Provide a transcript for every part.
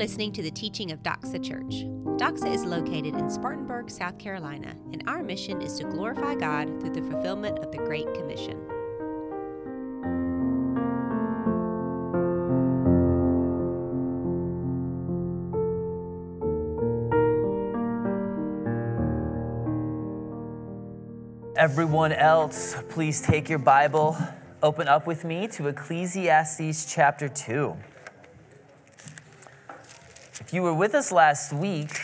listening to the teaching of Doxa Church. Doxa is located in Spartanburg, South Carolina, and our mission is to glorify God through the fulfillment of the Great Commission. Everyone else, please take your Bible, open up with me to Ecclesiastes chapter 2. If you were with us last week,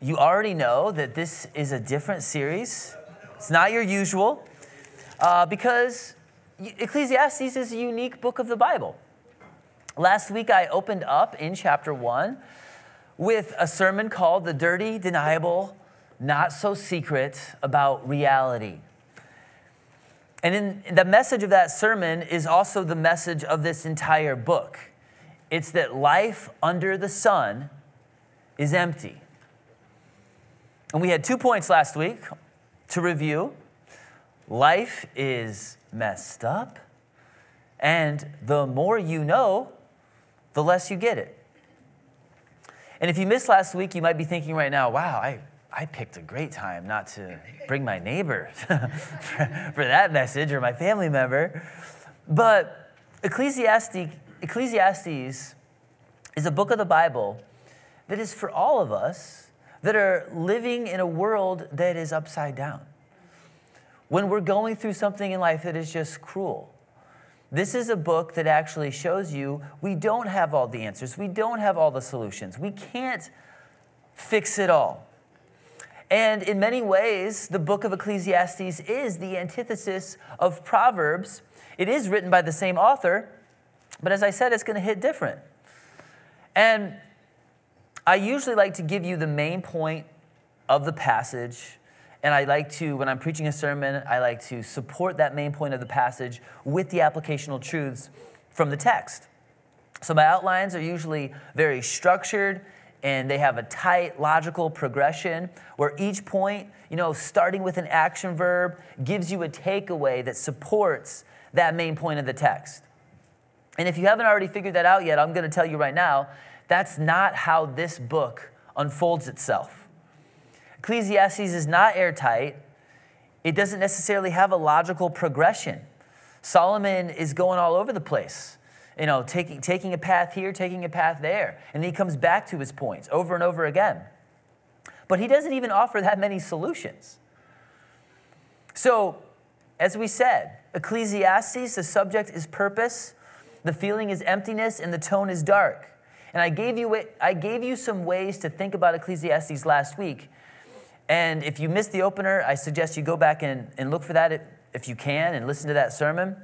you already know that this is a different series. It's not your usual, uh, because Ecclesiastes is a unique book of the Bible. Last week, I opened up in chapter 1 with a sermon called The Dirty, Deniable, Not So Secret About Reality. And in the message of that sermon is also the message of this entire book. It's that life under the sun is empty. And we had two points last week to review life is messed up, and the more you know, the less you get it. And if you missed last week, you might be thinking right now, wow, I, I picked a great time not to bring my neighbor for, for that message or my family member. But Ecclesiastes Ecclesiastes is a book of the Bible that is for all of us that are living in a world that is upside down. When we're going through something in life that is just cruel, this is a book that actually shows you we don't have all the answers, we don't have all the solutions, we can't fix it all. And in many ways, the book of Ecclesiastes is the antithesis of Proverbs. It is written by the same author, but as I said, it's going to hit different. And I usually like to give you the main point of the passage. And I like to, when I'm preaching a sermon, I like to support that main point of the passage with the applicational truths from the text. So my outlines are usually very structured and they have a tight logical progression where each point, you know, starting with an action verb, gives you a takeaway that supports that main point of the text. And if you haven't already figured that out yet, I'm going to tell you right now that's not how this book unfolds itself. Ecclesiastes is not airtight, it doesn't necessarily have a logical progression. Solomon is going all over the place, you know, taking, taking a path here, taking a path there. And he comes back to his points over and over again. But he doesn't even offer that many solutions. So, as we said, Ecclesiastes, the subject is purpose. The feeling is emptiness and the tone is dark. And I gave you, it, I gave you some ways to think about Ecclesiastes last week. And if you missed the opener, I suggest you go back and, and look for that if you can and listen to that sermon.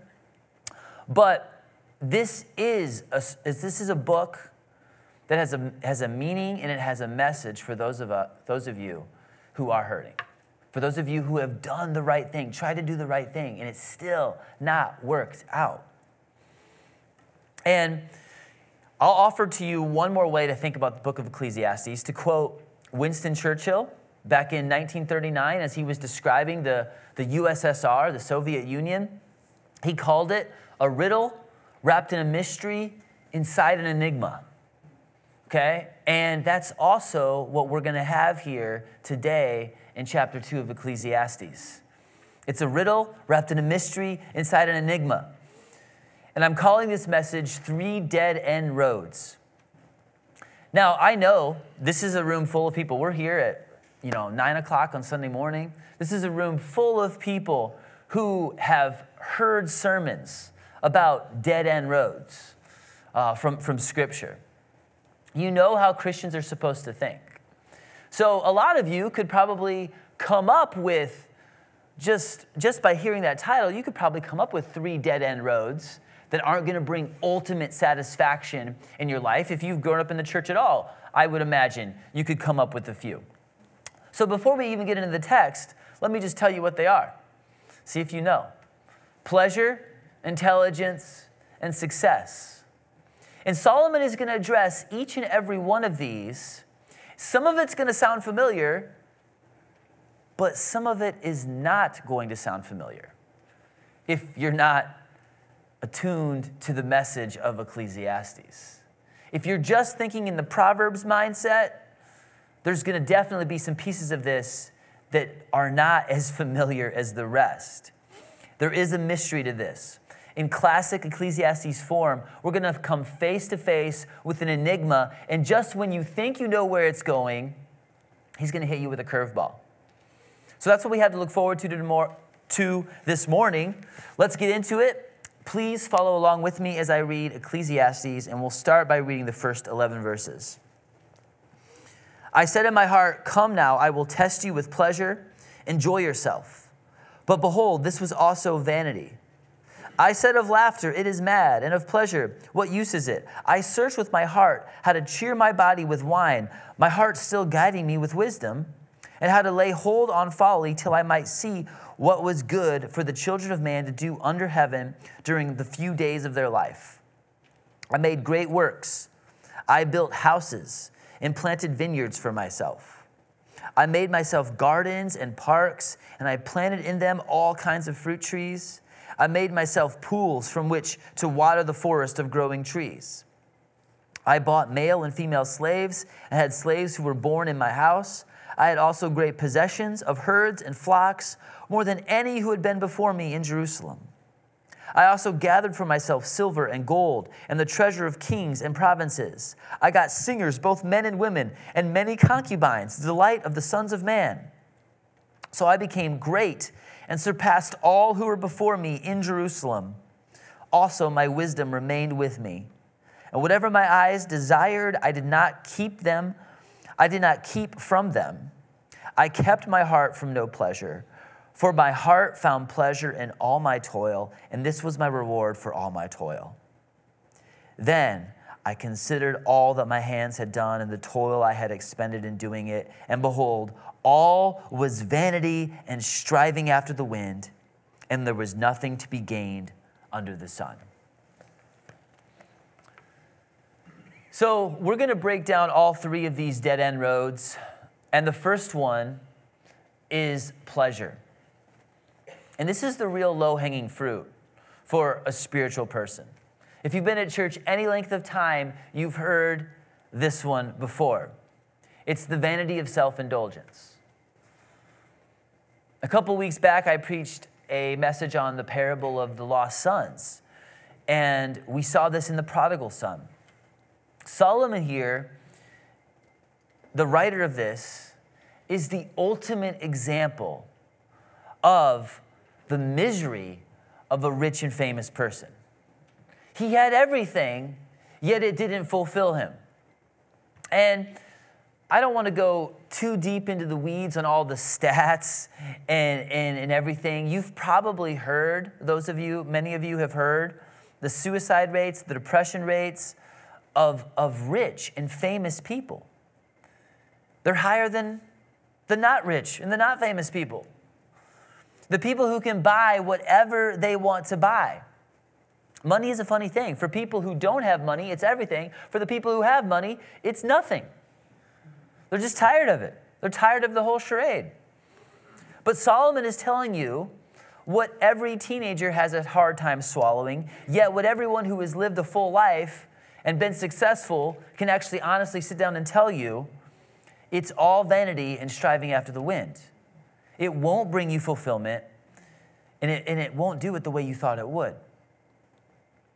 But this is a, this is a book that has a, has a meaning and it has a message for those of, uh, those of you who are hurting. For those of you who have done the right thing, tried to do the right thing, and it's still not worked out. And I'll offer to you one more way to think about the book of Ecclesiastes. To quote Winston Churchill back in 1939, as he was describing the, the USSR, the Soviet Union, he called it a riddle wrapped in a mystery inside an enigma. Okay? And that's also what we're going to have here today in chapter 2 of Ecclesiastes. It's a riddle wrapped in a mystery inside an enigma. And I'm calling this message Three Dead End Roads. Now, I know this is a room full of people. We're here at, you know, nine o'clock on Sunday morning. This is a room full of people who have heard sermons about dead end roads uh, from, from Scripture. You know how Christians are supposed to think. So, a lot of you could probably come up with just, just by hearing that title, you could probably come up with three dead end roads that aren't going to bring ultimate satisfaction in your life. If you've grown up in the church at all, I would imagine you could come up with a few. So before we even get into the text, let me just tell you what they are. See if you know pleasure, intelligence, and success. And Solomon is going to address each and every one of these. Some of it's going to sound familiar, but some of it is not going to sound familiar if you're not attuned to the message of Ecclesiastes. If you're just thinking in the Proverbs mindset, there's going to definitely be some pieces of this that are not as familiar as the rest. There is a mystery to this. In classic Ecclesiastes form, we're going to come face to face with an enigma, and just when you think you know where it's going, he's going to hit you with a curveball. So that's what we have to look forward to, to this morning. Let's get into it. Please follow along with me as I read Ecclesiastes, and we'll start by reading the first 11 verses. I said in my heart, Come now, I will test you with pleasure. Enjoy yourself. But behold, this was also vanity. I said of laughter, It is mad, and of pleasure, What use is it? I searched with my heart how to cheer my body with wine, my heart still guiding me with wisdom, and how to lay hold on folly till I might see what was good for the children of man to do under heaven during the few days of their life. I made great works. I built houses and planted vineyards for myself. I made myself gardens and parks, and I planted in them all kinds of fruit trees. I made myself pools from which to water the forest of growing trees. I bought male and female slaves and had slaves who were born in my house. I had also great possessions of herds and flocks, more than any who had been before me in Jerusalem. I also gathered for myself silver and gold and the treasure of kings and provinces. I got singers, both men and women, and many concubines, the delight of the sons of man. So I became great and surpassed all who were before me in Jerusalem. Also, my wisdom remained with me. And whatever my eyes desired, I did not keep them I did not keep from them. I kept my heart from no pleasure, for my heart found pleasure in all my toil, and this was my reward for all my toil. Then I considered all that my hands had done and the toil I had expended in doing it, and behold, all was vanity and striving after the wind, and there was nothing to be gained under the sun. So, we're going to break down all three of these dead end roads. And the first one is pleasure. And this is the real low hanging fruit for a spiritual person. If you've been at church any length of time, you've heard this one before. It's the vanity of self indulgence. A couple weeks back, I preached a message on the parable of the lost sons. And we saw this in the prodigal son. Solomon here, the writer of this, is the ultimate example of the misery of a rich and famous person. He had everything, yet it didn't fulfill him. And I don't want to go too deep into the weeds on all the stats and, and, and everything. You've probably heard, those of you, many of you have heard, the suicide rates, the depression rates, of, of rich and famous people. They're higher than the not rich and the not famous people. The people who can buy whatever they want to buy. Money is a funny thing. For people who don't have money, it's everything. For the people who have money, it's nothing. They're just tired of it. They're tired of the whole charade. But Solomon is telling you what every teenager has a hard time swallowing, yet what everyone who has lived a full life and been successful can actually honestly sit down and tell you it's all vanity and striving after the wind. It won't bring you fulfillment, and it, and it won't do it the way you thought it would.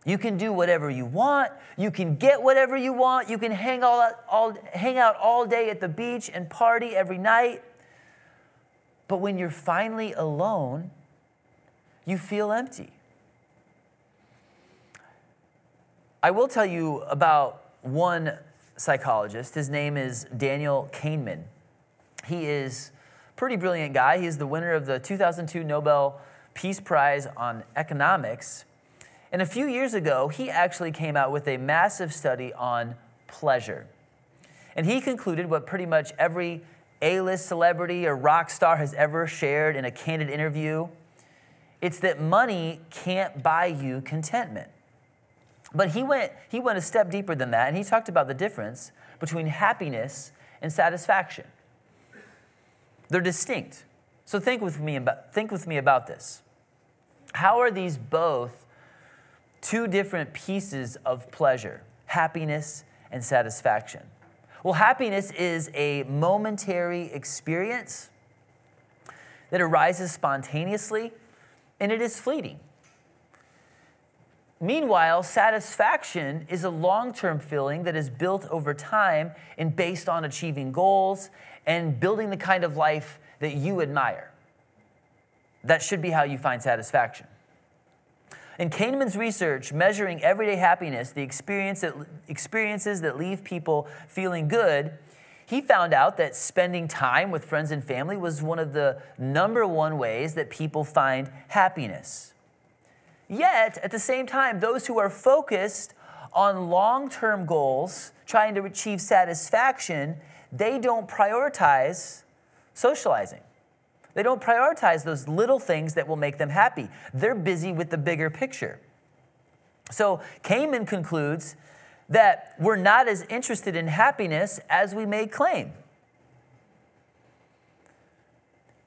You can do whatever you want. You can get whatever you want. You can hang, all, all, hang out all day at the beach and party every night. But when you're finally alone, you feel empty. I will tell you about one psychologist. His name is Daniel Kahneman. He is a pretty brilliant guy. He is the winner of the 2002 Nobel Peace Prize on Economics. And a few years ago, he actually came out with a massive study on pleasure. And he concluded what pretty much every A list celebrity or rock star has ever shared in a candid interview it's that money can't buy you contentment. But he went, he went a step deeper than that, and he talked about the difference between happiness and satisfaction. They're distinct. So think with me about, think with me about this. How are these both two different pieces of pleasure, happiness and satisfaction. Well, happiness is a momentary experience that arises spontaneously and it is fleeting. Meanwhile, satisfaction is a long term feeling that is built over time and based on achieving goals and building the kind of life that you admire. That should be how you find satisfaction. In Kahneman's research, measuring everyday happiness, the experience that, experiences that leave people feeling good, he found out that spending time with friends and family was one of the number one ways that people find happiness. Yet, at the same time, those who are focused on long term goals, trying to achieve satisfaction, they don't prioritize socializing. They don't prioritize those little things that will make them happy. They're busy with the bigger picture. So Kahneman concludes that we're not as interested in happiness as we may claim.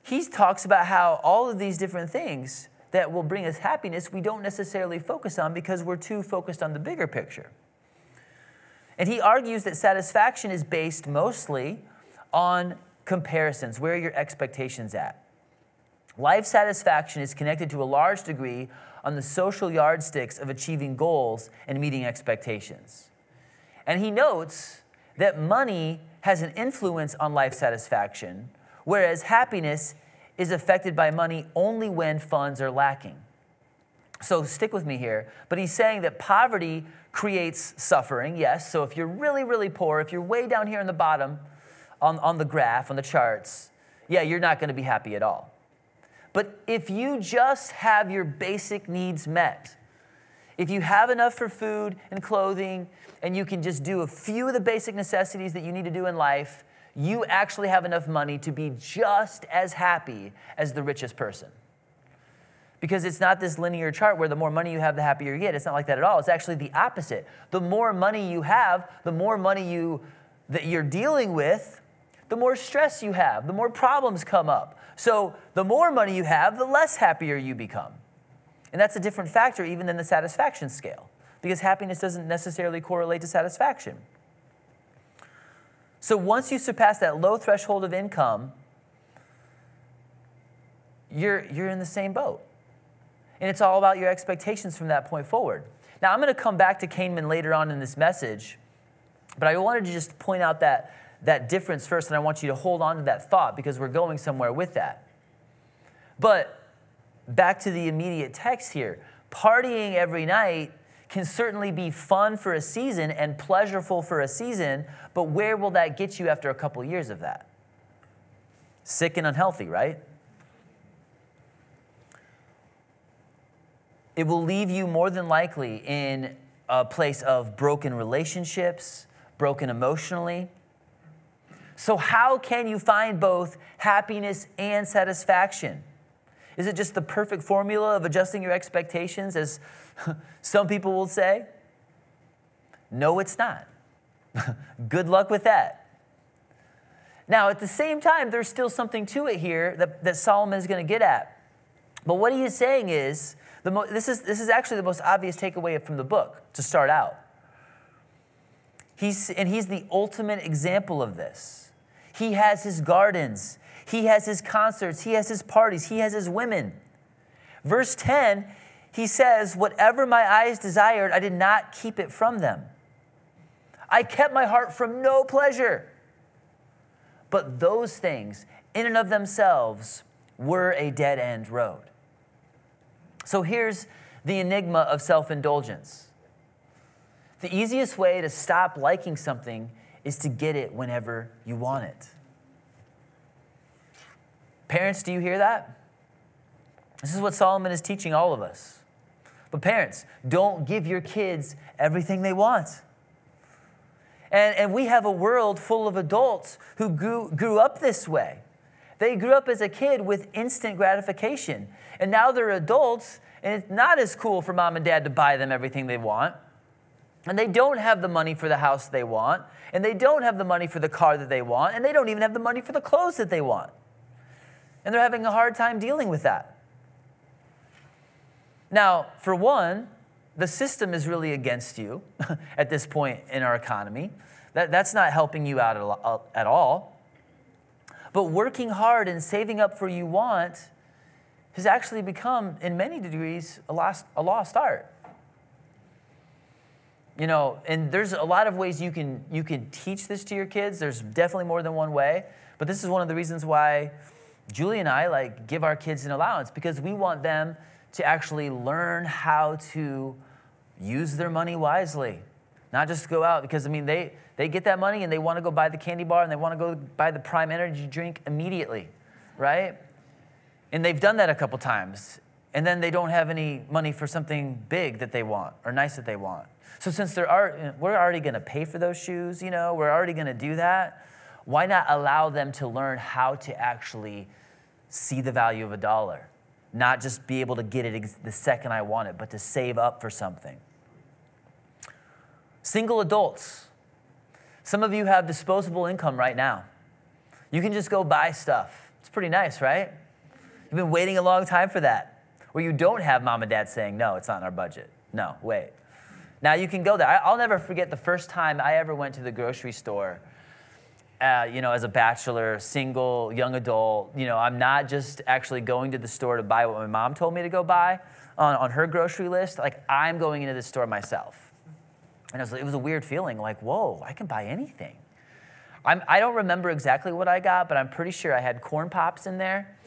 He talks about how all of these different things that will bring us happiness we don't necessarily focus on because we're too focused on the bigger picture. And he argues that satisfaction is based mostly on comparisons. Where are your expectations at? Life satisfaction is connected to a large degree on the social yardsticks of achieving goals and meeting expectations. And he notes that money has an influence on life satisfaction, whereas happiness is affected by money only when funds are lacking. So stick with me here. But he's saying that poverty creates suffering, yes. So if you're really, really poor, if you're way down here in the bottom, on, on the graph, on the charts, yeah, you're not going to be happy at all. But if you just have your basic needs met, if you have enough for food and clothing, and you can just do a few of the basic necessities that you need to do in life, you actually have enough money to be just as happy as the richest person. Because it's not this linear chart where the more money you have, the happier you get. It's not like that at all. It's actually the opposite. The more money you have, the more money you that you're dealing with, the more stress you have, the more problems come up. So the more money you have, the less happier you become. And that's a different factor even than the satisfaction scale, because happiness doesn't necessarily correlate to satisfaction. So once you surpass that low threshold of income, you're, you're in the same boat. And it's all about your expectations from that point forward. Now, I'm going to come back to Kahneman later on in this message, but I wanted to just point out that that difference first, and I want you to hold on to that thought because we're going somewhere with that. But back to the immediate text here partying every night can certainly be fun for a season and pleasurable for a season, but where will that get you after a couple years of that? Sick and unhealthy, right? It will leave you more than likely in a place of broken relationships, broken emotionally, so, how can you find both happiness and satisfaction? Is it just the perfect formula of adjusting your expectations, as some people will say? No, it's not. Good luck with that. Now, at the same time, there's still something to it here that, that Solomon is going to get at. But what he is saying is, the mo- this, is this is actually the most obvious takeaway from the book to start out. He's, and he's the ultimate example of this. He has his gardens, he has his concerts, he has his parties, he has his women. Verse 10, he says, Whatever my eyes desired, I did not keep it from them. I kept my heart from no pleasure. But those things, in and of themselves, were a dead end road. So here's the enigma of self indulgence. The easiest way to stop liking something is to get it whenever you want it. Parents, do you hear that? This is what Solomon is teaching all of us. But parents, don't give your kids everything they want. And, and we have a world full of adults who grew, grew up this way. They grew up as a kid with instant gratification. And now they're adults, and it's not as cool for mom and dad to buy them everything they want. And they don't have the money for the house they want, and they don't have the money for the car that they want, and they don't even have the money for the clothes that they want. And they're having a hard time dealing with that. Now, for one, the system is really against you at this point in our economy. That, that's not helping you out uh, at all. But working hard and saving up for you want has actually become, in many degrees, a lost, a lost art. You know, and there's a lot of ways you can, you can teach this to your kids. There's definitely more than one way. But this is one of the reasons why Julie and I like give our kids an allowance because we want them to actually learn how to use their money wisely. Not just go out because I mean they they get that money and they want to go buy the candy bar and they want to go buy the prime energy drink immediately, right? And they've done that a couple times. And then they don't have any money for something big that they want or nice that they want. So since there are, we're already going to pay for those shoes, you know, we're already going to do that. Why not allow them to learn how to actually see the value of a dollar? Not just be able to get it the second I want it, but to save up for something. Single adults. Some of you have disposable income right now. You can just go buy stuff. It's pretty nice, right? You've been waiting a long time for that. Where you don't have mom and dad saying, no, it's not in our budget. No, wait. Now you can go there. I'll never forget the first time I ever went to the grocery store. Uh, you know, as a bachelor, single, young adult, you know, I'm not just actually going to the store to buy what my mom told me to go buy on, on her grocery list. Like, I'm going into the store myself. And it was, it was a weird feeling like, whoa, I can buy anything. I'm, I do not remember exactly what I got, but I'm pretty sure I had corn pops in there.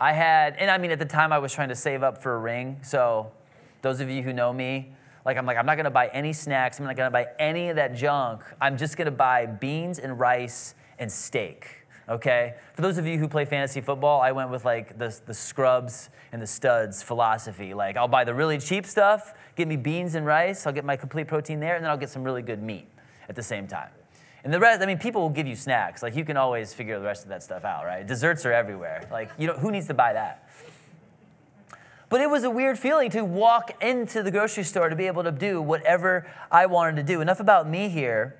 I had, and I mean, at the time I was trying to save up for a ring. So, those of you who know me, like, I'm like, I'm not gonna buy any snacks. I'm not gonna buy any of that junk. I'm just gonna buy beans and rice and steak. Okay? For those of you who play fantasy football, I went with like the, the scrubs and the studs philosophy. Like, I'll buy the really cheap stuff, Get me beans and rice, I'll get my complete protein there, and then I'll get some really good meat at the same time. And the rest, I mean, people will give you snacks. Like you can always figure the rest of that stuff out, right? Desserts are everywhere. Like, you know, who needs to buy that? But it was a weird feeling to walk into the grocery store to be able to do whatever I wanted to do. Enough about me here.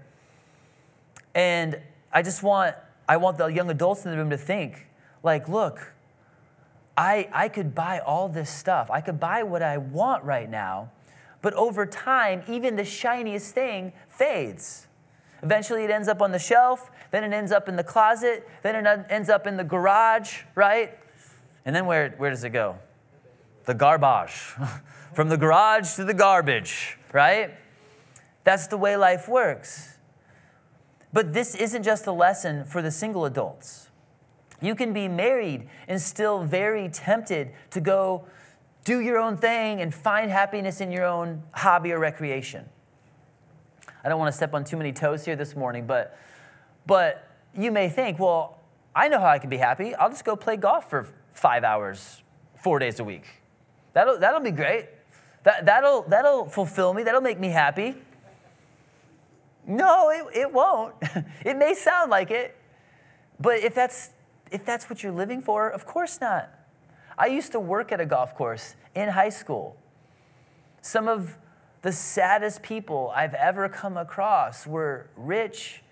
And I just want I want the young adults in the room to think, like, look, I, I could buy all this stuff. I could buy what I want right now, but over time, even the shiniest thing fades. Eventually, it ends up on the shelf, then it ends up in the closet, then it ends up in the garage, right? And then where, where does it go? The garbage. From the garage to the garbage, right? That's the way life works. But this isn't just a lesson for the single adults. You can be married and still very tempted to go do your own thing and find happiness in your own hobby or recreation. I don't want to step on too many toes here this morning, but, but you may think, well, I know how I can be happy. I'll just go play golf for five hours, four days a week. That'll, that'll be great. That, that'll, that'll fulfill me. That'll make me happy. No, it, it won't. it may sound like it, but if that's, if that's what you're living for, of course not. I used to work at a golf course in high school. Some of the saddest people I've ever come across were rich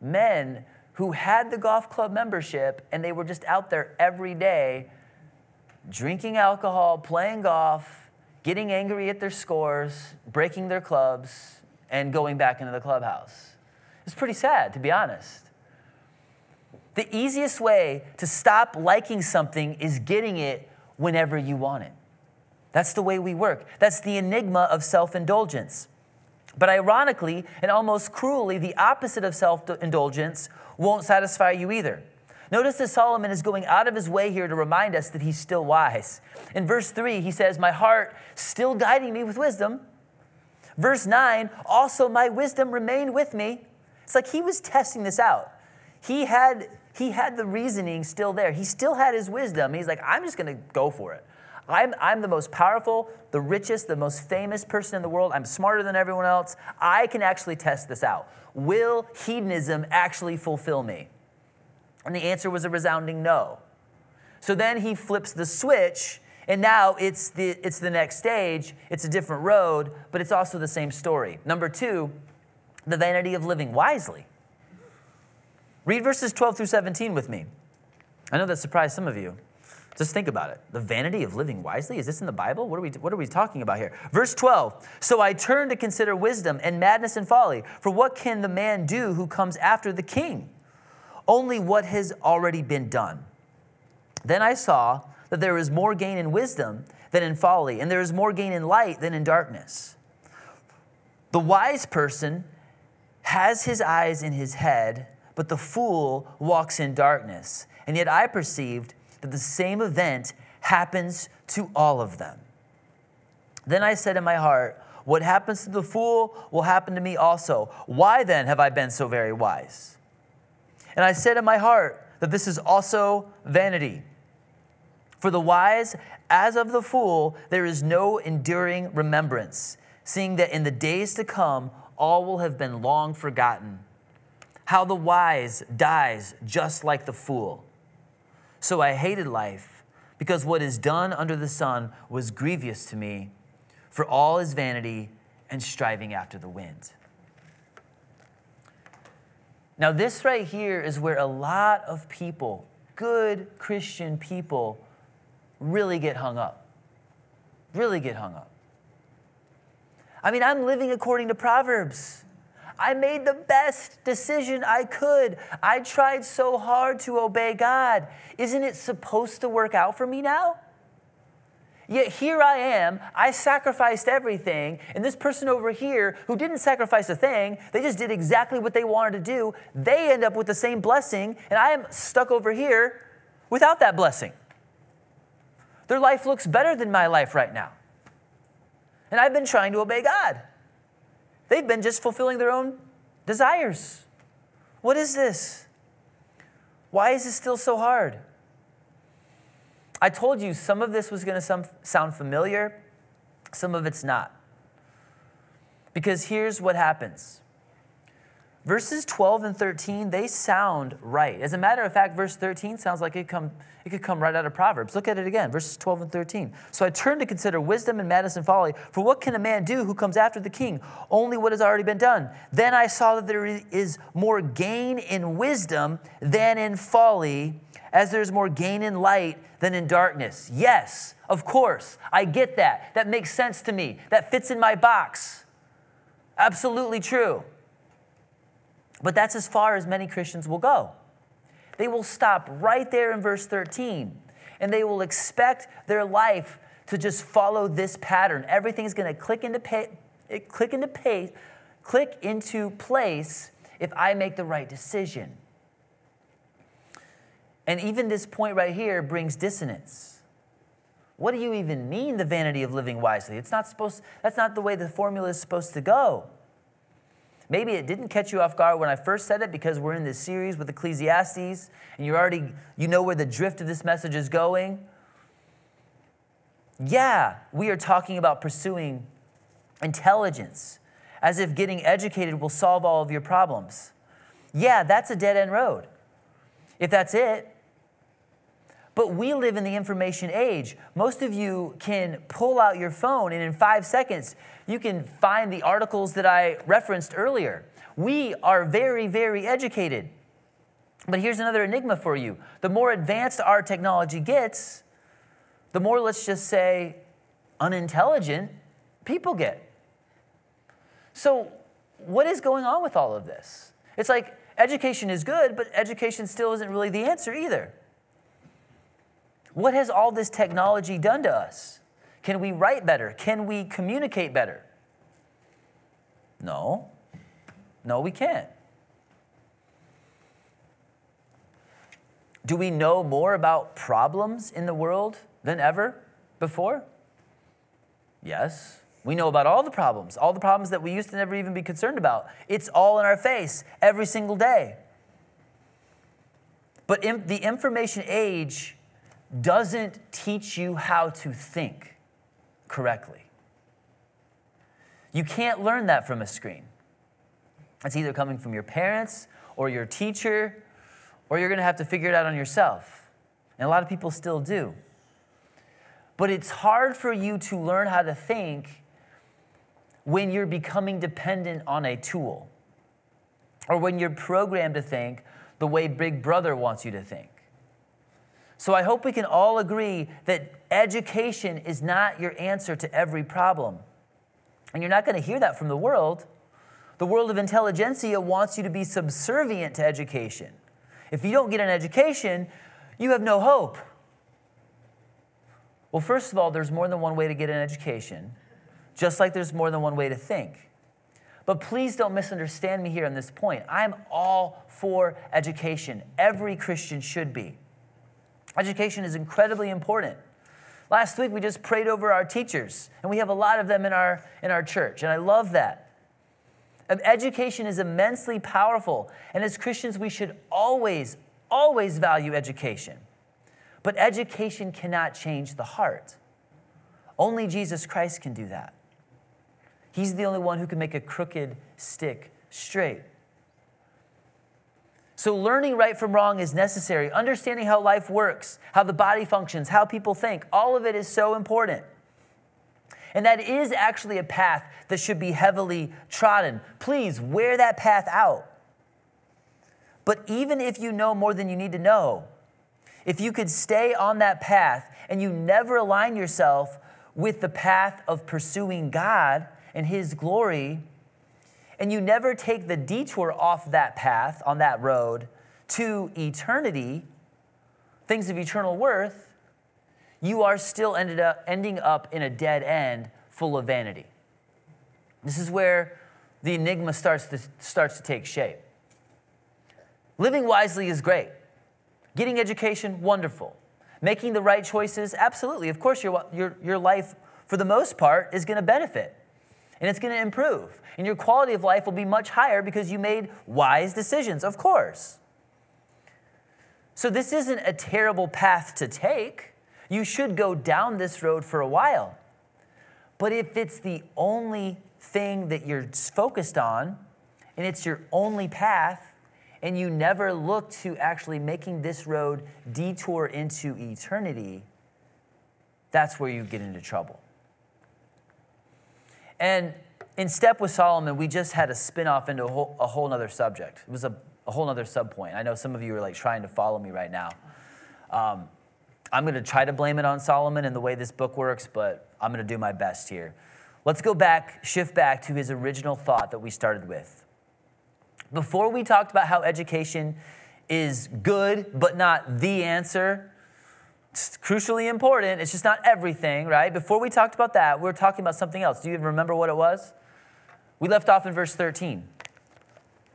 men who had the golf club membership and they were just out there every day drinking alcohol, playing golf, getting angry at their scores, breaking their clubs, and going back into the clubhouse. It's pretty sad, to be honest. The easiest way to stop liking something is getting it whenever you want it. That's the way we work. That's the enigma of self indulgence. But ironically and almost cruelly, the opposite of self indulgence won't satisfy you either. Notice that Solomon is going out of his way here to remind us that he's still wise. In verse 3, he says, My heart still guiding me with wisdom. Verse 9, also my wisdom remained with me. It's like he was testing this out. He had, he had the reasoning still there. He still had his wisdom. He's like, I'm just going to go for it. I'm, I'm the most powerful, the richest, the most famous person in the world. I'm smarter than everyone else. I can actually test this out. Will hedonism actually fulfill me? And the answer was a resounding no. So then he flips the switch, and now it's the, it's the next stage. It's a different road, but it's also the same story. Number two, the vanity of living wisely. Read verses 12 through 17 with me. I know that surprised some of you. Just think about it. The vanity of living wisely? Is this in the Bible? What are we, what are we talking about here? Verse 12 So I turn to consider wisdom and madness and folly. For what can the man do who comes after the king? Only what has already been done. Then I saw that there is more gain in wisdom than in folly, and there is more gain in light than in darkness. The wise person has his eyes in his head, but the fool walks in darkness. And yet I perceived that the same event happens to all of them. Then I said in my heart, What happens to the fool will happen to me also. Why then have I been so very wise? And I said in my heart that this is also vanity. For the wise, as of the fool, there is no enduring remembrance, seeing that in the days to come, all will have been long forgotten. How the wise dies just like the fool. So I hated life, because what is done under the sun was grievous to me, for all is vanity and striving after the wind. Now, this right here is where a lot of people, good Christian people, really get hung up. Really get hung up. I mean, I'm living according to Proverbs. I made the best decision I could. I tried so hard to obey God. Isn't it supposed to work out for me now? Yet here I am, I sacrificed everything, and this person over here who didn't sacrifice a thing, they just did exactly what they wanted to do, they end up with the same blessing, and I am stuck over here without that blessing. Their life looks better than my life right now. And I've been trying to obey God. They've been just fulfilling their own desires. What is this? Why is this still so hard? I told you some of this was going to sound familiar, some of it's not. Because here's what happens verses 12 and 13, they sound right. As a matter of fact, verse 13 sounds like it come it could come right out of Proverbs. Look at it again, verses 12 and 13. So I turned to consider wisdom and madness and folly. For what can a man do who comes after the king? Only what has already been done. Then I saw that there is more gain in wisdom than in folly, as there's more gain in light than in darkness. Yes, of course, I get that. That makes sense to me. That fits in my box. Absolutely true. But that's as far as many Christians will go. They will stop right there in verse 13 and they will expect their life to just follow this pattern. Everything's going to click into pay, eh, click into pay, click into place if I make the right decision. And even this point right here brings dissonance. What do you even mean the vanity of living wisely? It's not supposed that's not the way the formula is supposed to go. Maybe it didn't catch you off guard when I first said it because we're in this series with Ecclesiastes and you already you know where the drift of this message is going. Yeah, we are talking about pursuing intelligence as if getting educated will solve all of your problems. Yeah, that's a dead end road. If that's it, but we live in the information age. Most of you can pull out your phone and in five seconds, you can find the articles that I referenced earlier. We are very, very educated. But here's another enigma for you the more advanced our technology gets, the more, let's just say, unintelligent people get. So, what is going on with all of this? It's like education is good, but education still isn't really the answer either. What has all this technology done to us? Can we write better? Can we communicate better? No. No, we can't. Do we know more about problems in the world than ever before? Yes. We know about all the problems, all the problems that we used to never even be concerned about. It's all in our face every single day. But in the information age doesn't teach you how to think correctly. You can't learn that from a screen. It's either coming from your parents or your teacher, or you're going to have to figure it out on yourself. And a lot of people still do. But it's hard for you to learn how to think when you're becoming dependent on a tool or when you're programmed to think the way Big Brother wants you to think. So I hope we can all agree that education is not your answer to every problem. And you're not going to hear that from the world. The world of intelligentsia wants you to be subservient to education. If you don't get an education, you have no hope. Well, first of all, there's more than one way to get an education, just like there's more than one way to think. But please don't misunderstand me here on this point. I'm all for education. Every Christian should be. Education is incredibly important. Last week we just prayed over our teachers, and we have a lot of them in our, in our church, and I love that. Um, education is immensely powerful, and as Christians, we should always, always value education. But education cannot change the heart. Only Jesus Christ can do that. He's the only one who can make a crooked stick straight. So, learning right from wrong is necessary. Understanding how life works, how the body functions, how people think, all of it is so important. And that is actually a path that should be heavily trodden. Please wear that path out. But even if you know more than you need to know, if you could stay on that path and you never align yourself with the path of pursuing God and His glory, and you never take the detour off that path, on that road, to eternity, things of eternal worth, you are still ended up, ending up in a dead end full of vanity. This is where the enigma starts to, starts to take shape. Living wisely is great. Getting education, wonderful. Making the right choices, absolutely. Of course, your, your, your life, for the most part, is going to benefit and it's going to improve. And your quality of life will be much higher because you made wise decisions, of course. So, this isn't a terrible path to take. You should go down this road for a while. But if it's the only thing that you're focused on, and it's your only path, and you never look to actually making this road detour into eternity, that's where you get into trouble. And in Step with Solomon, we just had a spin off into a whole, a whole nother subject. It was a, a whole nother subpoint. I know some of you are like trying to follow me right now. Um, I'm going to try to blame it on Solomon and the way this book works, but I'm going to do my best here. Let's go back, shift back to his original thought that we started with. Before we talked about how education is good, but not the answer, crucially important. It's just not everything, right? Before we talked about that, we were talking about something else. Do you even remember what it was? We left off in verse 13.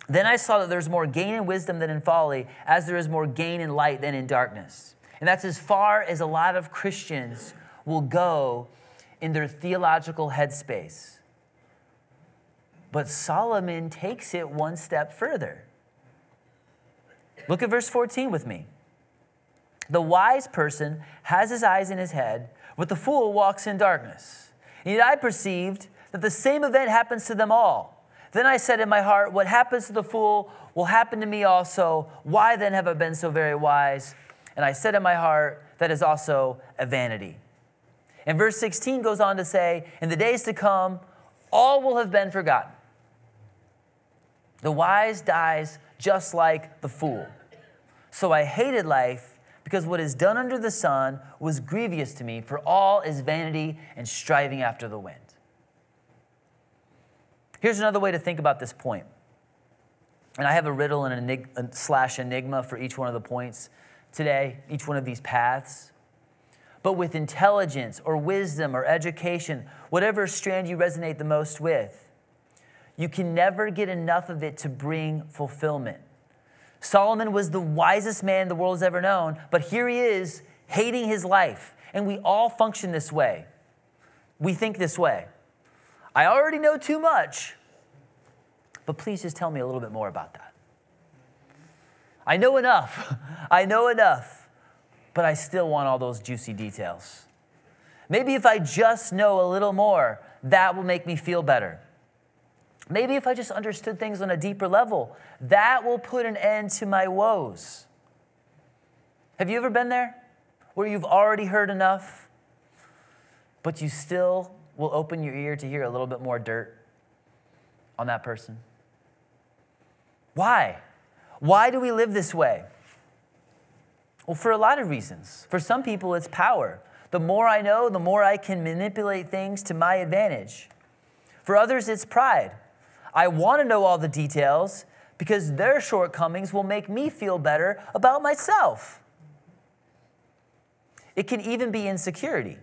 Then I saw that there's more gain in wisdom than in folly, as there is more gain in light than in darkness. And that's as far as a lot of Christians will go in their theological headspace. But Solomon takes it one step further. Look at verse 14 with me. The wise person has his eyes in his head, but the fool walks in darkness. And yet I perceived that the same event happens to them all. Then I said in my heart, What happens to the fool will happen to me also. Why then have I been so very wise? And I said in my heart, That is also a vanity. And verse 16 goes on to say, In the days to come, all will have been forgotten. The wise dies just like the fool. So I hated life because what is done under the sun was grievous to me, for all is vanity and striving after the wind. Here's another way to think about this point. And I have a riddle and an slash enigma for each one of the points today, each one of these paths. But with intelligence or wisdom or education, whatever strand you resonate the most with, you can never get enough of it to bring fulfillment. Solomon was the wisest man the world has ever known, but here he is hating his life. And we all function this way. We think this way. I already know too much, but please just tell me a little bit more about that. I know enough. I know enough, but I still want all those juicy details. Maybe if I just know a little more, that will make me feel better. Maybe if I just understood things on a deeper level, that will put an end to my woes. Have you ever been there where you've already heard enough, but you still will open your ear to hear a little bit more dirt on that person? Why? Why do we live this way? Well, for a lot of reasons. For some people, it's power. The more I know, the more I can manipulate things to my advantage. For others, it's pride. I want to know all the details because their shortcomings will make me feel better about myself. It can even be insecurity.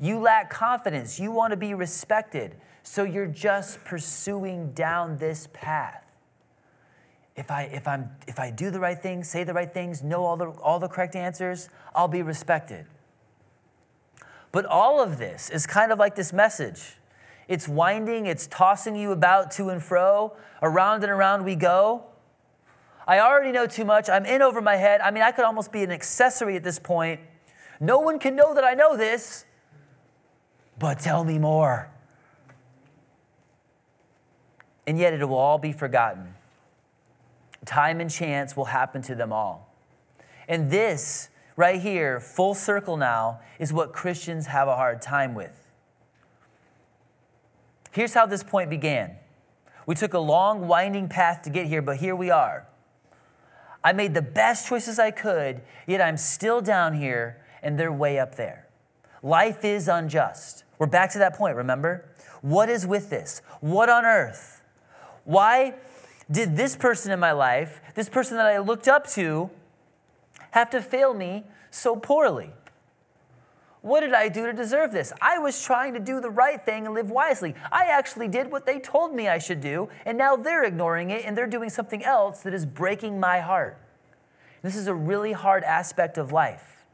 You lack confidence. You want to be respected. So you're just pursuing down this path. If I, if, I'm, if I do the right things, say the right things, know all the, all the correct answers, I'll be respected. But all of this is kind of like this message it's winding, it's tossing you about to and fro. Around and around we go. I already know too much. I'm in over my head. I mean, I could almost be an accessory at this point. No one can know that I know this, but tell me more. And yet it will all be forgotten. Time and chance will happen to them all. And this, right here, full circle now, is what Christians have a hard time with. Here's how this point began. We took a long, winding path to get here, but here we are. I made the best choices I could, yet I'm still down here and they're way up there. Life is unjust. We're back to that point, remember? What is with this? What on earth? Why did this person in my life, this person that I looked up to, have to fail me so poorly? What did I do to deserve this? I was trying to do the right thing and live wisely. I actually did what they told me I should do, and now they're ignoring it and they're doing something else that is breaking my heart. This is a really hard aspect of life.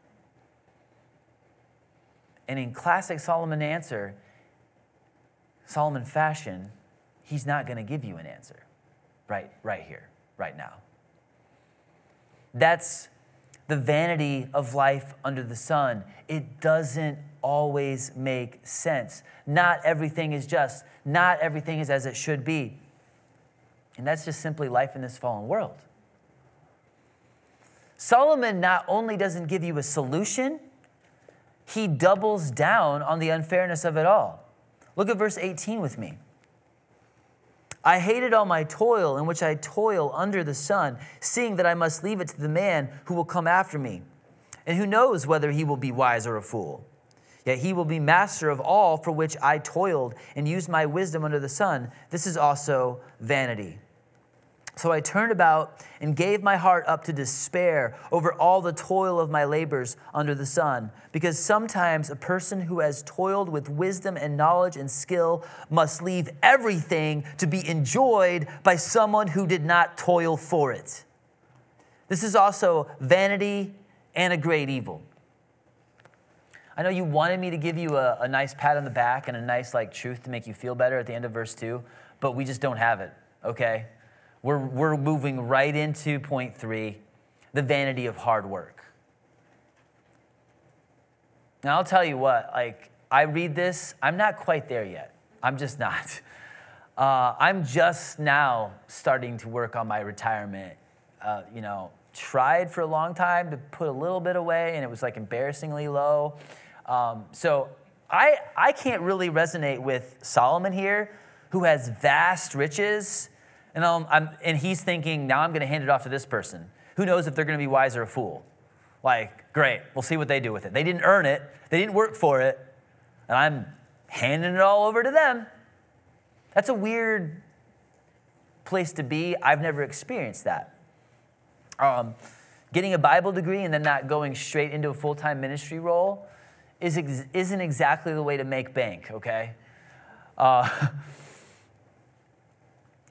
And in classic Solomon answer, Solomon fashion, he's not going to give you an answer right, right here, right now. That's the vanity of life under the sun. It doesn't always make sense. Not everything is just, not everything is as it should be. And that's just simply life in this fallen world. Solomon not only doesn't give you a solution, he doubles down on the unfairness of it all. Look at verse 18 with me. I hated all my toil in which I toil under the sun, seeing that I must leave it to the man who will come after me. And who knows whether he will be wise or a fool? Yet he will be master of all for which I toiled and used my wisdom under the sun. This is also vanity. So I turned about and gave my heart up to despair over all the toil of my labors under the sun. Because sometimes a person who has toiled with wisdom and knowledge and skill must leave everything to be enjoyed by someone who did not toil for it. This is also vanity and a great evil. I know you wanted me to give you a, a nice pat on the back and a nice like truth to make you feel better at the end of verse 2, but we just don't have it, okay? We're, we're moving right into point three the vanity of hard work. Now, I'll tell you what, like, I read this, I'm not quite there yet. I'm just not. Uh, I'm just now starting to work on my retirement. Uh, you know, tried for a long time to put a little bit away, and it was like embarrassingly low. Um, so I, I can't really resonate with Solomon here, who has vast riches and, um, and he's thinking, now I'm going to hand it off to this person. Who knows if they're going to be wise or a fool? Like, great, we'll see what they do with it. They didn't earn it, they didn't work for it, and I'm handing it all over to them. That's a weird place to be. I've never experienced that. Um, getting a Bible degree and then not going straight into a full time ministry role is, isn't exactly the way to make bank, okay? Uh,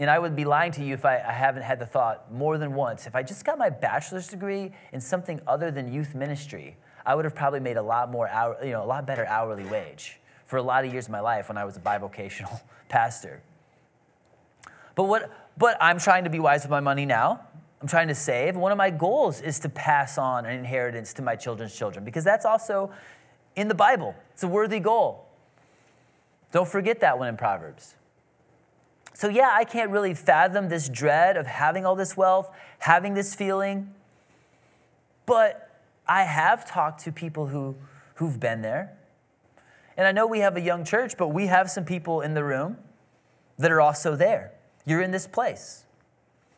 And I would be lying to you if I, I, haven't had the thought more than once. If I just got my bachelor's degree in something other than youth ministry, I would have probably made a lot more, hour, you know, a lot better hourly wage for a lot of years of my life when I was a bivocational pastor. But what? But I'm trying to be wise with my money now. I'm trying to save. One of my goals is to pass on an inheritance to my children's children because that's also in the Bible. It's a worthy goal. Don't forget that one in Proverbs. So, yeah, I can't really fathom this dread of having all this wealth, having this feeling. But I have talked to people who, who've been there. And I know we have a young church, but we have some people in the room that are also there. You're in this place.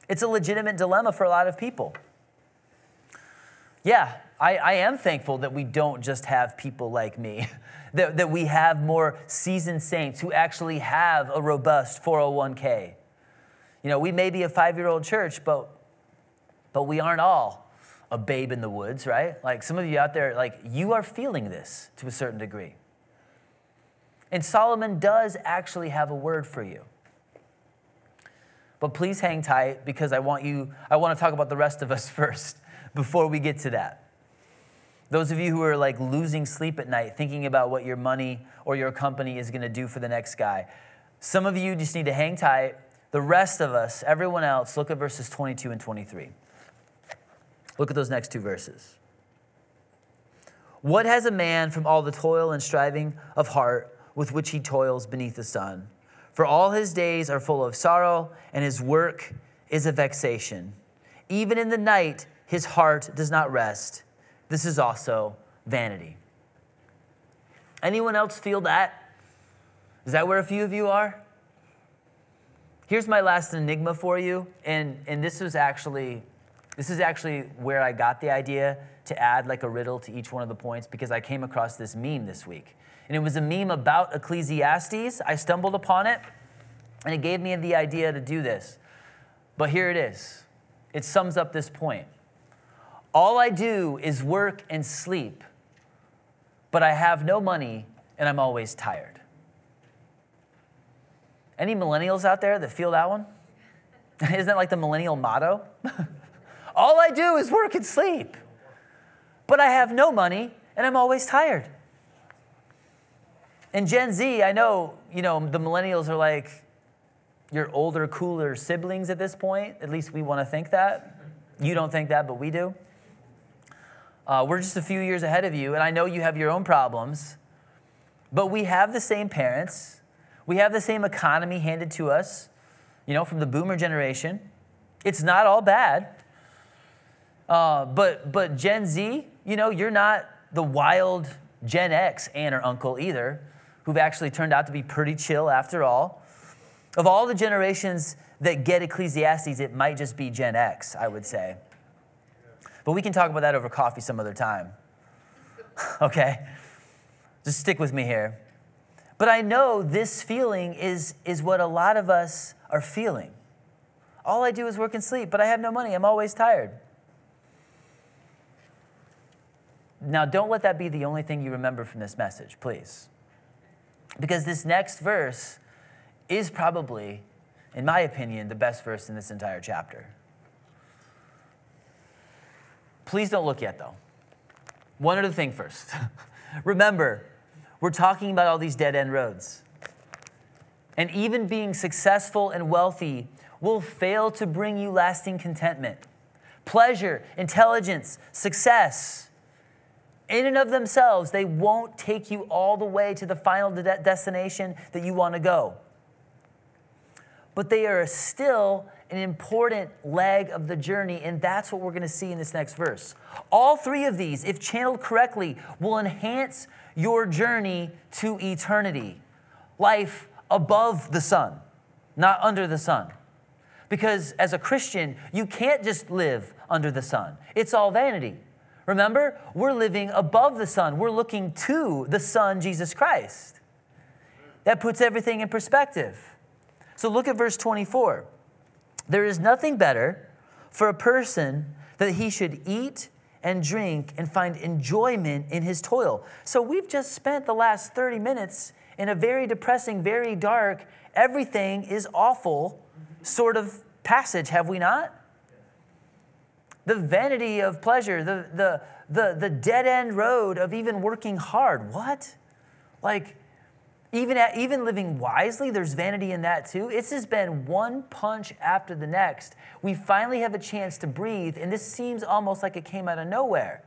It's a legitimate dilemma for a lot of people. Yeah, I, I am thankful that we don't just have people like me, that, that we have more seasoned saints who actually have a robust 401k. You know, we may be a five year old church, but, but we aren't all a babe in the woods, right? Like some of you out there, like you are feeling this to a certain degree. And Solomon does actually have a word for you. But please hang tight because I want you, I want to talk about the rest of us first before we get to that. Those of you who are like losing sleep at night thinking about what your money or your company is going to do for the next guy, some of you just need to hang tight. The rest of us, everyone else, look at verses 22 and 23. Look at those next two verses. What has a man from all the toil and striving of heart with which he toils beneath the sun? For all his days are full of sorrow, and his work is a vexation. Even in the night, his heart does not rest. This is also vanity. Anyone else feel that? Is that where a few of you are? Here's my last enigma for you, and, and this was actually this is actually where I got the idea to add like a riddle to each one of the points because I came across this meme this week. And it was a meme about Ecclesiastes. I stumbled upon it, and it gave me the idea to do this. But here it is it sums up this point. All I do is work and sleep, but I have no money and I'm always tired. Any millennials out there that feel that one? Isn't that like the millennial motto? All I do is work and sleep, but I have no money and I'm always tired. And Gen Z, I know, you know, the millennials are like your older, cooler siblings at this point. At least we want to think that. You don't think that, but we do. Uh, we're just a few years ahead of you, and I know you have your own problems, but we have the same parents. We have the same economy handed to us, you know, from the boomer generation. It's not all bad. Uh, but, but Gen Z, you know, you're not the wild Gen X aunt or uncle either, who've actually turned out to be pretty chill after all. Of all the generations that get Ecclesiastes, it might just be Gen X, I would say. But we can talk about that over coffee some other time. okay? Just stick with me here. But I know this feeling is, is what a lot of us are feeling. All I do is work and sleep, but I have no money. I'm always tired. Now, don't let that be the only thing you remember from this message, please. Because this next verse is probably, in my opinion, the best verse in this entire chapter. Please don't look yet, though. One other thing first. Remember, we're talking about all these dead end roads. And even being successful and wealthy will fail to bring you lasting contentment, pleasure, intelligence, success. In and of themselves, they won't take you all the way to the final de- destination that you want to go. But they are still an important leg of the journey, and that's what we're going to see in this next verse. All three of these, if channeled correctly, will enhance your journey to eternity. Life above the sun, not under the sun. Because as a Christian, you can't just live under the sun, it's all vanity. Remember, we're living above the sun, we're looking to the Son, Jesus Christ. That puts everything in perspective. So look at verse 24. There is nothing better for a person that he should eat and drink and find enjoyment in his toil. So we've just spent the last 30 minutes in a very depressing, very dark, everything is awful sort of passage, have we not? The vanity of pleasure, the, the, the, the dead end road of even working hard. What? Like, even, at, even living wisely, there's vanity in that too. It's just been one punch after the next. We finally have a chance to breathe, and this seems almost like it came out of nowhere.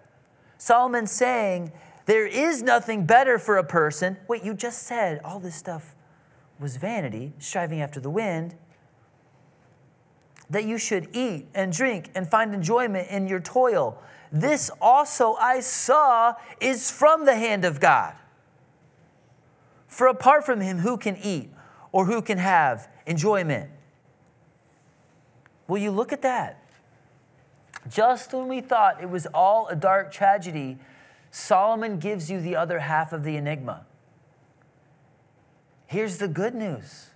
Solomon's saying, There is nothing better for a person. Wait, you just said all this stuff was vanity, striving after the wind. That you should eat and drink and find enjoyment in your toil. This also I saw is from the hand of God. For apart from him, who can eat or who can have enjoyment? Will you look at that? Just when we thought it was all a dark tragedy, Solomon gives you the other half of the enigma. Here's the good news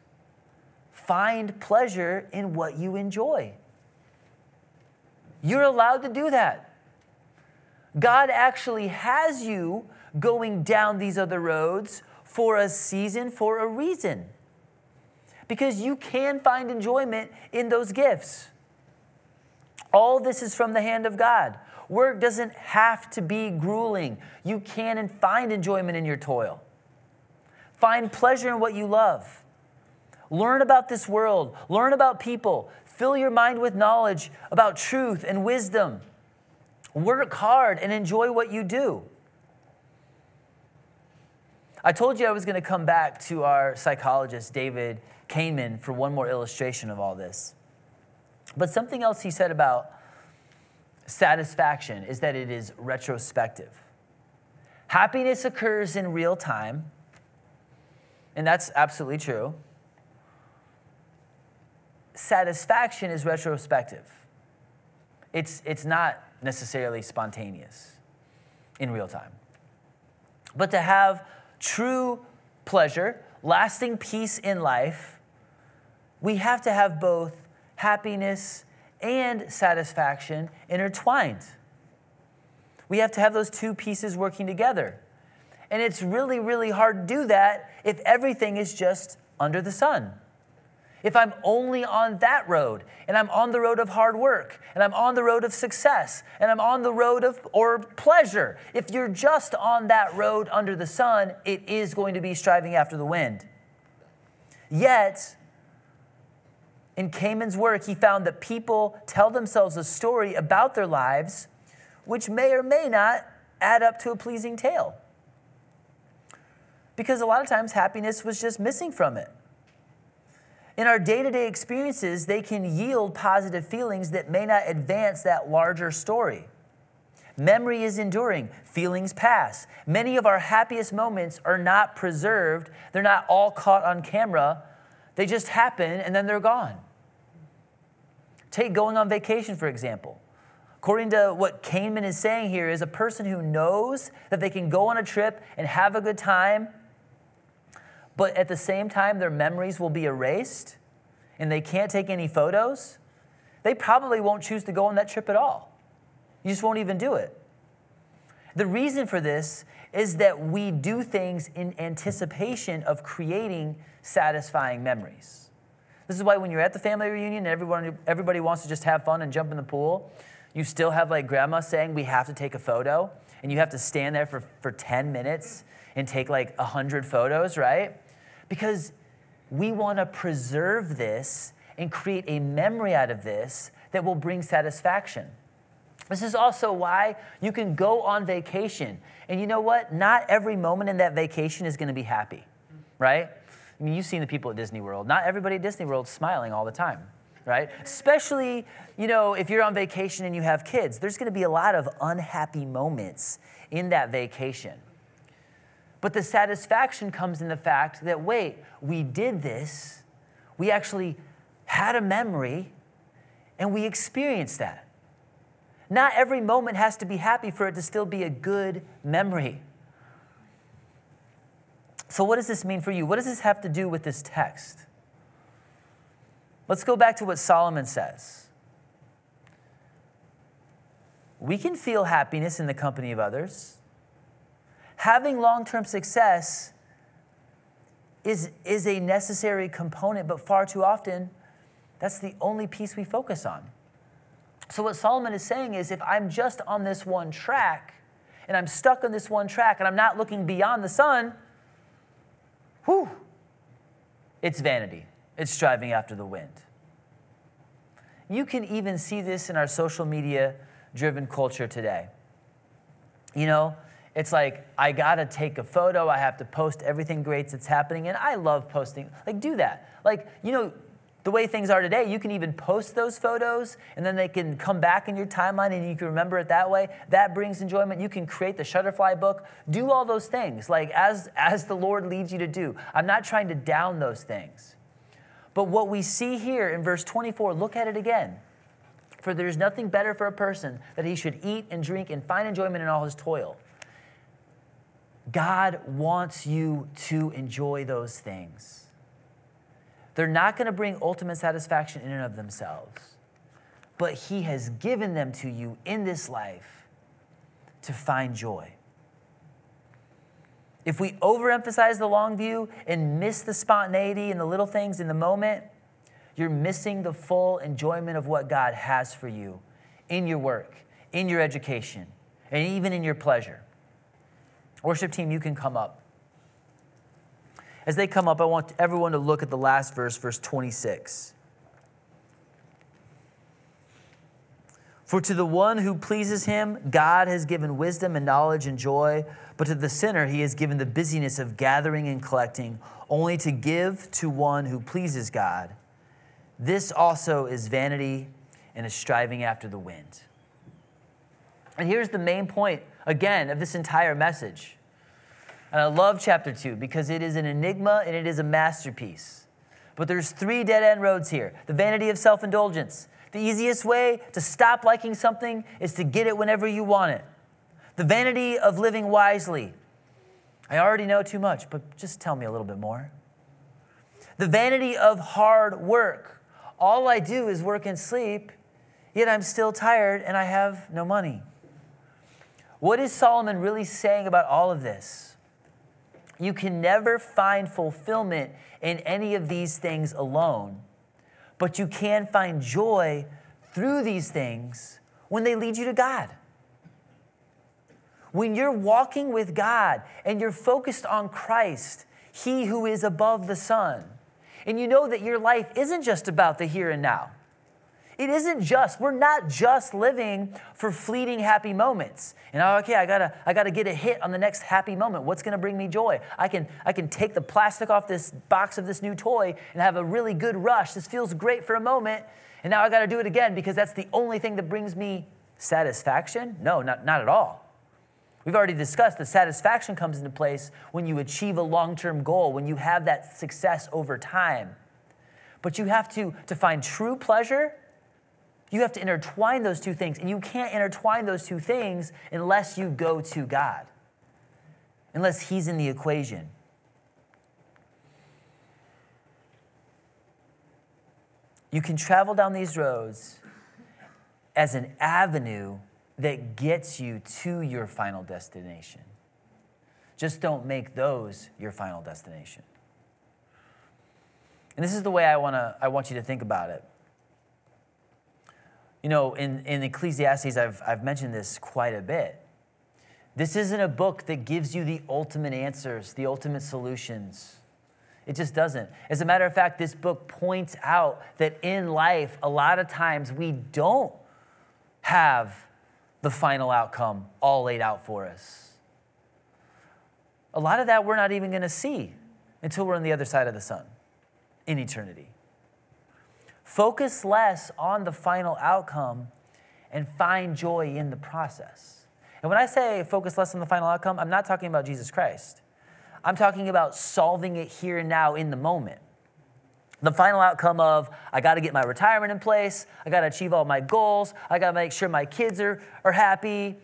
find pleasure in what you enjoy. You're allowed to do that. God actually has you going down these other roads for a season, for a reason. Because you can find enjoyment in those gifts. All this is from the hand of God. Work doesn't have to be grueling. You can and find enjoyment in your toil. Find pleasure in what you love. Learn about this world, learn about people, fill your mind with knowledge about truth and wisdom. Work hard and enjoy what you do. I told you I was going to come back to our psychologist, David Kahneman, for one more illustration of all this. But something else he said about satisfaction is that it is retrospective. Happiness occurs in real time, and that's absolutely true. Satisfaction is retrospective. It's, it's not necessarily spontaneous in real time. But to have true pleasure, lasting peace in life, we have to have both happiness and satisfaction intertwined. We have to have those two pieces working together. And it's really, really hard to do that if everything is just under the sun. If I'm only on that road, and I'm on the road of hard work, and I'm on the road of success, and I'm on the road of or pleasure, if you're just on that road under the sun, it is going to be striving after the wind. Yet, in Kahneman's work, he found that people tell themselves a story about their lives which may or may not add up to a pleasing tale. Because a lot of times happiness was just missing from it. In our day to day experiences, they can yield positive feelings that may not advance that larger story. Memory is enduring, feelings pass. Many of our happiest moments are not preserved, they're not all caught on camera, they just happen and then they're gone. Take going on vacation, for example. According to what Kahneman is saying here, is a person who knows that they can go on a trip and have a good time, but at the same time, their memories will be erased and they can't take any photos, they probably won't choose to go on that trip at all. You just won't even do it. The reason for this is that we do things in anticipation of creating satisfying memories. This is why when you're at the family reunion and everyone, everybody wants to just have fun and jump in the pool, you still have like grandma saying, We have to take a photo, and you have to stand there for, for 10 minutes and take like 100 photos, right? Because we want to preserve this and create a memory out of this that will bring satisfaction. This is also why you can go on vacation. And you know what? Not every moment in that vacation is going to be happy, right? I mean, you've seen the people at Disney World. Not everybody at Disney World smiling all the time, right? Especially, you know, if you're on vacation and you have kids, there's going to be a lot of unhappy moments in that vacation. But the satisfaction comes in the fact that, wait, we did this, we actually had a memory, and we experienced that. Not every moment has to be happy for it to still be a good memory. So, what does this mean for you? What does this have to do with this text? Let's go back to what Solomon says. We can feel happiness in the company of others. Having long term success is, is a necessary component, but far too often, that's the only piece we focus on. So, what Solomon is saying is if I'm just on this one track, and I'm stuck on this one track, and I'm not looking beyond the sun, whew, it's vanity. It's striving after the wind. You can even see this in our social media driven culture today. You know, it's like, I gotta take a photo, I have to post everything great that's happening, and I love posting. Like, do that. Like, you know, the way things are today, you can even post those photos and then they can come back in your timeline and you can remember it that way. That brings enjoyment. You can create the Shutterfly book. Do all those things, like as, as the Lord leads you to do. I'm not trying to down those things. But what we see here in verse 24, look at it again. For there is nothing better for a person that he should eat and drink and find enjoyment in all his toil. God wants you to enjoy those things. They're not going to bring ultimate satisfaction in and of themselves, but He has given them to you in this life to find joy. If we overemphasize the long view and miss the spontaneity and the little things in the moment, you're missing the full enjoyment of what God has for you in your work, in your education, and even in your pleasure. Worship team, you can come up. As they come up, I want everyone to look at the last verse, verse 26. For to the one who pleases him, God has given wisdom and knowledge and joy, but to the sinner, he has given the busyness of gathering and collecting, only to give to one who pleases God. This also is vanity and is striving after the wind. And here's the main point, again, of this entire message. And I love chapter two because it is an enigma and it is a masterpiece. But there's three dead end roads here the vanity of self indulgence. The easiest way to stop liking something is to get it whenever you want it. The vanity of living wisely. I already know too much, but just tell me a little bit more. The vanity of hard work. All I do is work and sleep, yet I'm still tired and I have no money. What is Solomon really saying about all of this? You can never find fulfillment in any of these things alone, but you can find joy through these things when they lead you to God. When you're walking with God and you're focused on Christ, He who is above the sun, and you know that your life isn't just about the here and now. It isn't just, we're not just living for fleeting happy moments. And oh, okay, I gotta, I gotta get a hit on the next happy moment. What's gonna bring me joy? I can, I can take the plastic off this box of this new toy and have a really good rush. This feels great for a moment. And now I gotta do it again because that's the only thing that brings me satisfaction? No, not, not at all. We've already discussed that satisfaction comes into place when you achieve a long term goal, when you have that success over time. But you have to, to find true pleasure, you have to intertwine those two things. And you can't intertwine those two things unless you go to God, unless He's in the equation. You can travel down these roads as an avenue that gets you to your final destination. Just don't make those your final destination. And this is the way I, wanna, I want you to think about it. You know, in, in Ecclesiastes, I've, I've mentioned this quite a bit. This isn't a book that gives you the ultimate answers, the ultimate solutions. It just doesn't. As a matter of fact, this book points out that in life, a lot of times we don't have the final outcome all laid out for us. A lot of that we're not even going to see until we're on the other side of the sun in eternity. Focus less on the final outcome and find joy in the process. And when I say focus less on the final outcome, I'm not talking about Jesus Christ. I'm talking about solving it here and now in the moment the final outcome of I got to get my retirement in place, I got to achieve all my goals, I got to make sure my kids are, are happy.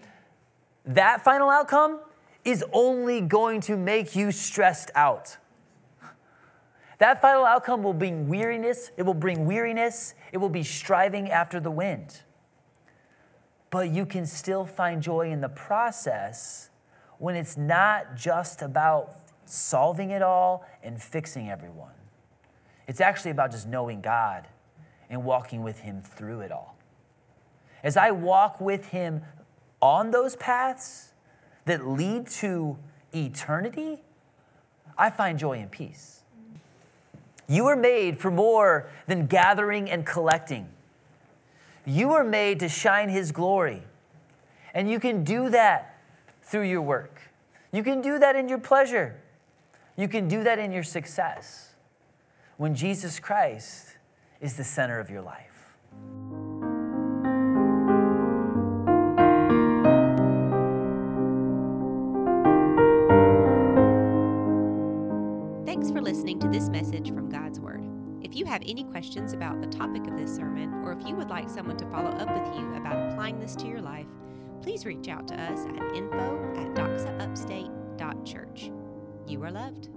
That final outcome is only going to make you stressed out. That final outcome will bring weariness, it will bring weariness, it will be striving after the wind. But you can still find joy in the process when it's not just about solving it all and fixing everyone. It's actually about just knowing God and walking with Him through it all. As I walk with Him on those paths that lead to eternity, I find joy and peace. You were made for more than gathering and collecting. You were made to shine His glory. And you can do that through your work. You can do that in your pleasure. You can do that in your success when Jesus Christ is the center of your life. To this message from God's Word. If you have any questions about the topic of this sermon, or if you would like someone to follow up with you about applying this to your life, please reach out to us at info at doxaupstate.church. You are loved.